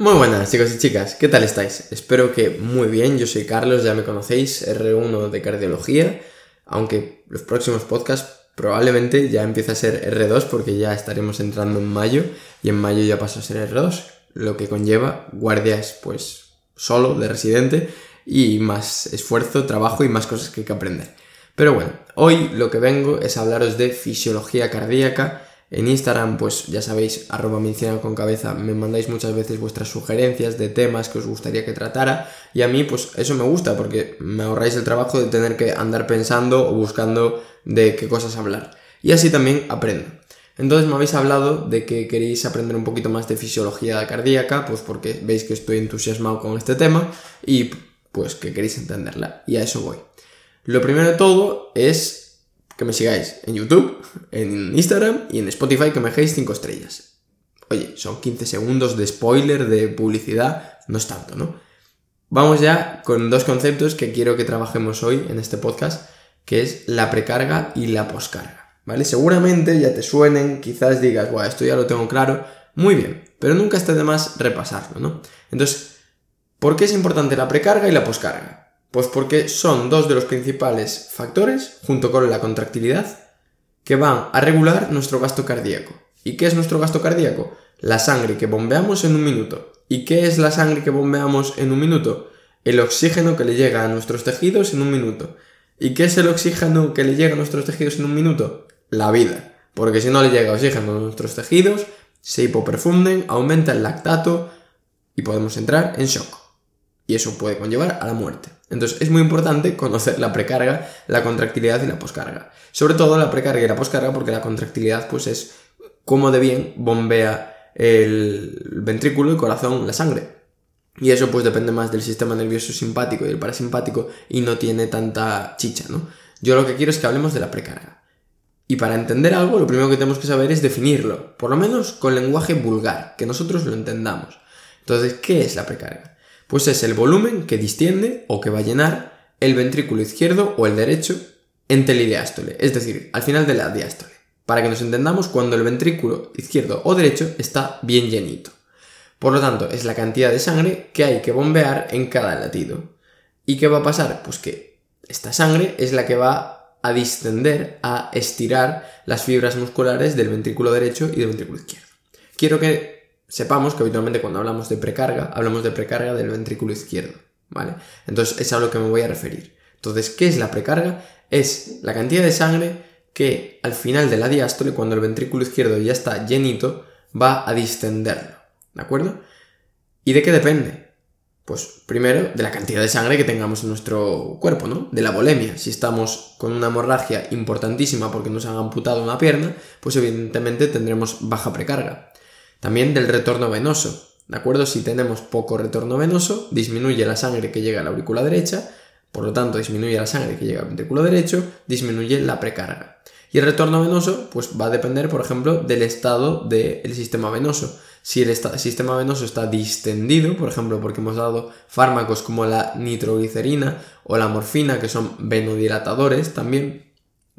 Muy buenas chicos y chicas, ¿qué tal estáis? Espero que muy bien, yo soy Carlos, ya me conocéis, R1 de cardiología, aunque los próximos podcasts probablemente ya empiece a ser R2 porque ya estaremos entrando en mayo y en mayo ya paso a ser R2, lo que conlleva guardias pues solo de residente y más esfuerzo, trabajo y más cosas que hay que aprender. Pero bueno, hoy lo que vengo es hablaros de fisiología cardíaca, en Instagram, pues ya sabéis, arroba medicina con cabeza, me mandáis muchas veces vuestras sugerencias de temas que os gustaría que tratara y a mí pues eso me gusta porque me ahorráis el trabajo de tener que andar pensando o buscando de qué cosas hablar. Y así también aprendo. Entonces me habéis hablado de que queréis aprender un poquito más de fisiología cardíaca, pues porque veis que estoy entusiasmado con este tema y pues que queréis entenderla. Y a eso voy. Lo primero de todo es que me sigáis en YouTube, en Instagram y en Spotify que me dejéis 5 estrellas. Oye, son 15 segundos de spoiler, de publicidad, no es tanto, ¿no? Vamos ya con dos conceptos que quiero que trabajemos hoy en este podcast, que es la precarga y la poscarga, ¿vale? Seguramente ya te suenen, quizás digas, bueno, esto ya lo tengo claro, muy bien, pero nunca está de más repasarlo, ¿no? Entonces, ¿por qué es importante la precarga y la poscarga? Pues porque son dos de los principales factores, junto con la contractilidad, que van a regular nuestro gasto cardíaco. ¿Y qué es nuestro gasto cardíaco? La sangre que bombeamos en un minuto. ¿Y qué es la sangre que bombeamos en un minuto? El oxígeno que le llega a nuestros tejidos en un minuto. ¿Y qué es el oxígeno que le llega a nuestros tejidos en un minuto? La vida. Porque si no le llega oxígeno a nuestros tejidos, se hipoperfunden, aumenta el lactato y podemos entrar en shock. Y eso puede conllevar a la muerte. Entonces es muy importante conocer la precarga, la contractilidad y la poscarga. Sobre todo la precarga y la poscarga porque la contractilidad pues es cómo de bien bombea el ventrículo, el corazón, la sangre. Y eso pues depende más del sistema nervioso simpático y el parasimpático y no tiene tanta chicha, ¿no? Yo lo que quiero es que hablemos de la precarga. Y para entender algo, lo primero que tenemos que saber es definirlo, por lo menos con lenguaje vulgar, que nosotros lo entendamos. Entonces, ¿qué es la precarga? Pues es el volumen que distiende o que va a llenar el ventrículo izquierdo o el derecho en telediástole, es decir, al final de la diástole, para que nos entendamos cuando el ventrículo izquierdo o derecho está bien llenito. Por lo tanto, es la cantidad de sangre que hay que bombear en cada latido. ¿Y qué va a pasar? Pues que esta sangre es la que va a distender, a estirar las fibras musculares del ventrículo derecho y del ventrículo izquierdo. Quiero que sepamos que habitualmente cuando hablamos de precarga, hablamos de precarga del ventrículo izquierdo, ¿vale? Entonces es a lo que me voy a referir. Entonces, ¿qué es la precarga? Es la cantidad de sangre que al final de la diástole, cuando el ventrículo izquierdo ya está llenito, va a distenderlo, ¿de acuerdo? ¿Y de qué depende? Pues primero de la cantidad de sangre que tengamos en nuestro cuerpo, ¿no? De la volemia. Si estamos con una hemorragia importantísima porque nos han amputado una pierna, pues evidentemente tendremos baja precarga. También del retorno venoso, ¿de acuerdo? Si tenemos poco retorno venoso, disminuye la sangre que llega a la aurícula derecha, por lo tanto disminuye la sangre que llega al ventrículo derecho, disminuye la precarga. Y el retorno venoso, pues va a depender, por ejemplo, del estado del sistema venoso. Si el sistema venoso está distendido, por ejemplo, porque hemos dado fármacos como la nitroglicerina o la morfina, que son venodilatadores también,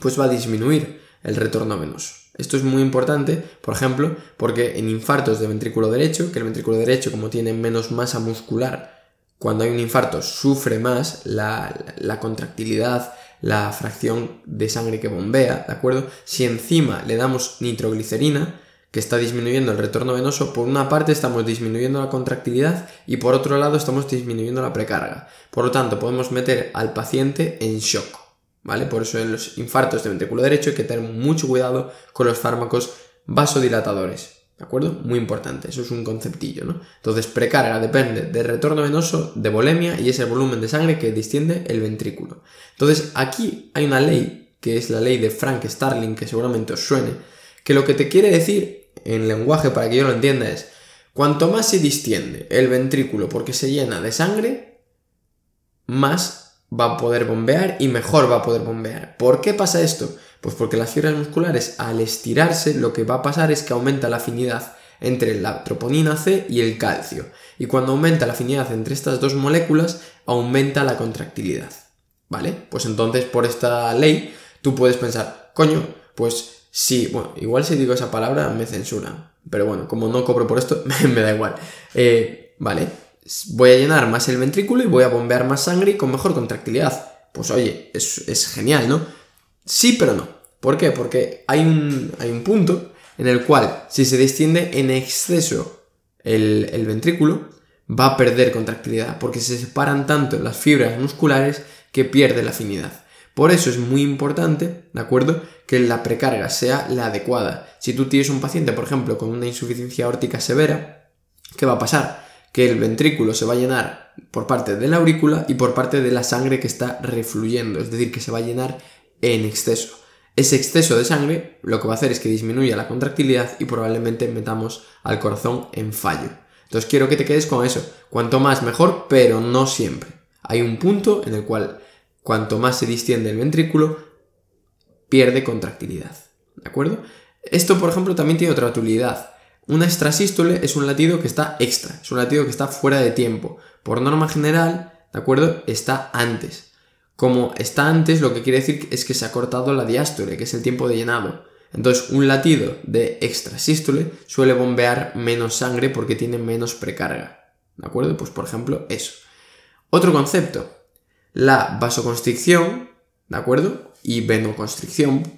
pues va a disminuir el retorno venoso. Esto es muy importante, por ejemplo, porque en infartos de ventrículo derecho, que el ventrículo derecho como tiene menos masa muscular, cuando hay un infarto sufre más la, la contractilidad, la fracción de sangre que bombea, ¿de acuerdo? Si encima le damos nitroglicerina, que está disminuyendo el retorno venoso, por una parte estamos disminuyendo la contractilidad y por otro lado estamos disminuyendo la precarga. Por lo tanto, podemos meter al paciente en shock. ¿Vale? Por eso en los infartos de ventrículo derecho hay que tener mucho cuidado con los fármacos vasodilatadores, ¿de acuerdo? Muy importante, eso es un conceptillo, ¿no? Entonces, precarga depende del retorno venoso, de volemia y es el volumen de sangre que distiende el ventrículo. Entonces, aquí hay una ley, que es la ley de Frank Starling, que seguramente os suene, que lo que te quiere decir en lenguaje para que yo lo entienda es, cuanto más se distiende el ventrículo porque se llena de sangre, más va a poder bombear y mejor va a poder bombear. ¿Por qué pasa esto? Pues porque las fibras musculares al estirarse lo que va a pasar es que aumenta la afinidad entre la troponina C y el calcio. Y cuando aumenta la afinidad entre estas dos moléculas, aumenta la contractilidad. ¿Vale? Pues entonces por esta ley tú puedes pensar, coño, pues sí, bueno, igual si digo esa palabra me censuran. Pero bueno, como no cobro por esto, me da igual. Eh, vale, voy a llenar más el ventrículo y voy a bombear más sangre y con mejor contractilidad. Pues oye, es, genial, ¿no? Sí, pero no. ¿Por qué? Porque hay un, hay un punto en el cual si se distiende en exceso el, el ventrículo, va a perder contractilidad, porque se separan tanto las fibras musculares que pierde la afinidad. Por eso es muy importante, ¿de acuerdo? Que la precarga sea la adecuada. Si tú tienes un paciente, por ejemplo, con una insuficiencia aórtica severa, ¿qué va a pasar? Que el ventrículo se va a llenar por parte de la aurícula y por parte de la sangre que está refluyendo, es decir, que se va a llenar en exceso. Ese exceso de sangre lo que va a hacer es que disminuya la contractilidad y probablemente metamos al corazón en fallo. Entonces quiero que te quedes con eso. Cuanto más mejor, pero no siempre. Hay un punto en el cual cuanto más se distiende el ventrículo, pierde contractilidad. ¿De acuerdo? Esto, por ejemplo, también tiene otra utilidad. Una extrasístole es un latido que está extra, es un latido que está fuera de tiempo. Por norma general, ¿de acuerdo? Está antes. Como está antes, lo que quiere decir es que se ha cortado la diástole, que es el tiempo de llenado. Entonces, un latido de extrasístole suele bombear menos sangre porque tiene menos precarga. ¿De acuerdo? Pues por ejemplo, eso. Otro concepto, la vasoconstricción, ¿de acuerdo? Y venoconstricción,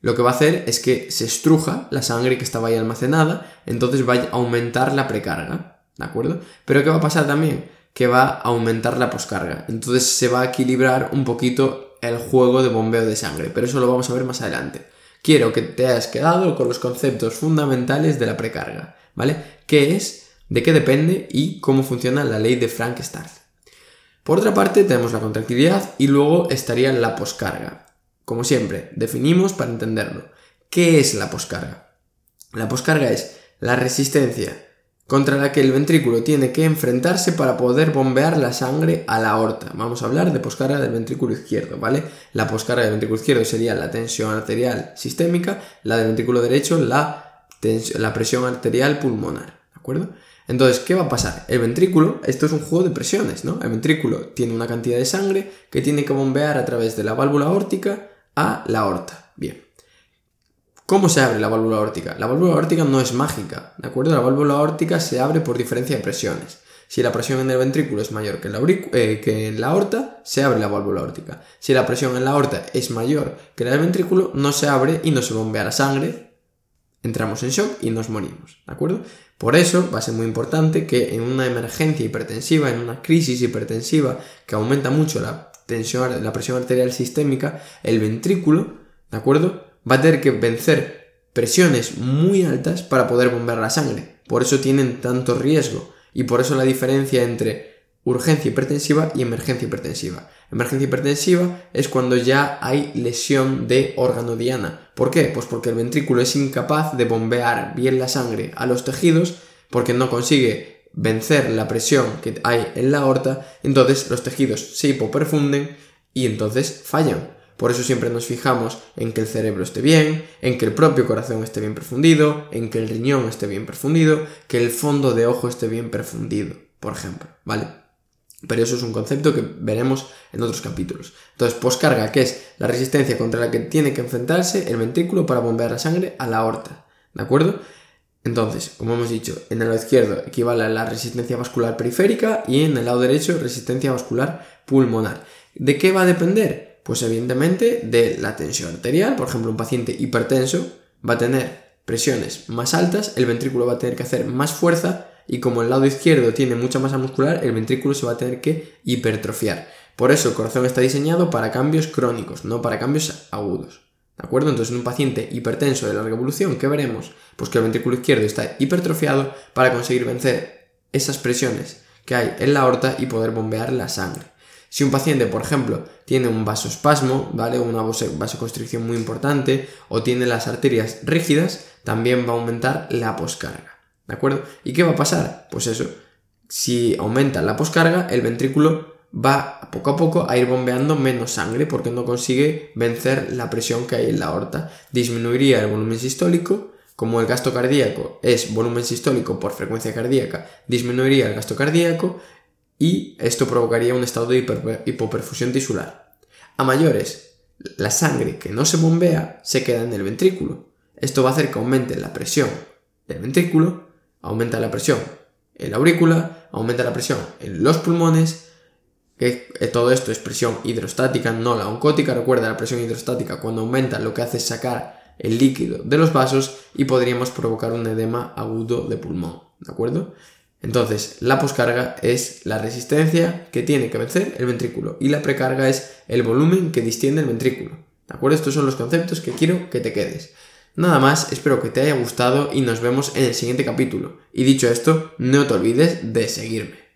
lo que va a hacer es que se estruja la sangre que estaba ahí almacenada, entonces va a aumentar la precarga, ¿de acuerdo? Pero ¿qué va a pasar también? Que va a aumentar la poscarga, entonces se va a equilibrar un poquito el juego de bombeo de sangre, pero eso lo vamos a ver más adelante. Quiero que te hayas quedado con los conceptos fundamentales de la precarga, ¿vale? ¿Qué es? ¿De qué depende? Y cómo funciona la ley de Frank-Starr. Por otra parte, tenemos la contractilidad y luego estaría la poscarga. Como siempre, definimos para entenderlo. ¿Qué es la poscarga? La poscarga es la resistencia contra la que el ventrículo tiene que enfrentarse para poder bombear la sangre a la aorta. Vamos a hablar de poscarga del ventrículo izquierdo, ¿vale? La poscarga del ventrículo izquierdo sería la tensión arterial sistémica, la del ventrículo derecho la, presión arterial pulmonar, ¿de acuerdo? Entonces, ¿qué va a pasar? El ventrículo, esto es un juego de presiones, ¿no? El ventrículo tiene una cantidad de sangre que tiene que bombear a través de la válvula aórtica a la aorta. Bien. ¿Cómo se abre la válvula aórtica? La válvula aórtica no es mágica, ¿de acuerdo? La válvula aórtica se abre por diferencia de presiones. Si la presión en el ventrículo es mayor que la eh, en la aorta, se abre la válvula aórtica. Si la presión en la aorta es mayor que la del ventrículo, no se abre y no se bombea la sangre. Entramos en shock y nos morimos, ¿de acuerdo? Por eso va a ser muy importante que en una emergencia hipertensiva, en una crisis hipertensiva que aumenta mucho la, la presión arterial sistémica, el ventrículo, ¿de acuerdo? Va a tener que vencer presiones muy altas para poder bombear la sangre. Por eso tienen tanto riesgo y por eso la diferencia entre urgencia hipertensiva y emergencia hipertensiva. Emergencia hipertensiva es cuando ya hay lesión de órgano diana. ¿Por qué? Pues porque el ventrículo es incapaz de bombear bien la sangre a los tejidos porque no consigue vencer la presión que hay en la aorta, entonces los tejidos se hipoperfunden y entonces fallan. Por eso siempre nos fijamos en que el cerebro esté bien, en que el propio corazón esté bien perfundido, en que el riñón esté bien perfundido, que el fondo de ojo esté bien perfundido, por ejemplo, ¿vale? Pero eso es un concepto que veremos en otros capítulos. Entonces, poscarga, que es la resistencia contra la que tiene que enfrentarse el ventrículo para bombear la sangre a la aorta. ¿De acuerdo? Entonces, como hemos dicho, en el lado izquierdo equivale a la resistencia vascular periférica y en el lado derecho resistencia vascular pulmonar. ¿De qué va a depender? Pues evidentemente de la tensión arterial. Por ejemplo, un paciente hipertenso va a tener presiones más altas, el ventrículo va a tener que hacer más fuerza y como el lado izquierdo tiene mucha masa muscular, el ventrículo se va a tener que hipertrofiar. Por eso el corazón está diseñado para cambios crónicos, no para cambios agudos. ¿De acuerdo? Entonces, en un paciente hipertenso de larga evolución, ¿qué veremos? Pues que el ventrículo izquierdo está hipertrofiado para conseguir vencer esas presiones que hay en la aorta y poder bombear la sangre. Si un paciente, por ejemplo, tiene un vasoespasmo, ¿vale? Una vasoconstricción muy importante o tiene las arterias rígidas, también va a aumentar la poscarga. ¿De acuerdo? ¿Y qué va a pasar? Pues eso, si aumenta la poscarga, el ventrículo va poco a poco a ir bombeando menos sangre porque no consigue vencer la presión que hay en la aorta. Disminuiría el volumen sistólico, como el gasto cardíaco es volumen sistólico por frecuencia cardíaca, disminuiría el gasto cardíaco y esto provocaría un estado de hipoperfusión tisular. A mayores, la sangre que no se bombea se queda en el ventrículo. Esto va a hacer que aumente la presión del ventrículo aumenta la presión en la aurícula, aumenta la presión en los pulmones, que eh, todo esto es presión hidrostática, no la oncótica. Recuerda, la presión hidrostática cuando aumenta lo que hace es sacar el líquido de los vasos y podríamos provocar un edema agudo de pulmón, ¿de acuerdo? Entonces, la poscarga es la resistencia que tiene que vencer el ventrículo y la precarga es el volumen que distiende el ventrículo. ¿De acuerdo? Estos son los conceptos que quiero que te quedes. Nada más, espero que te haya gustado y nos vemos en el siguiente capítulo. Y dicho esto, no te olvides de seguirme.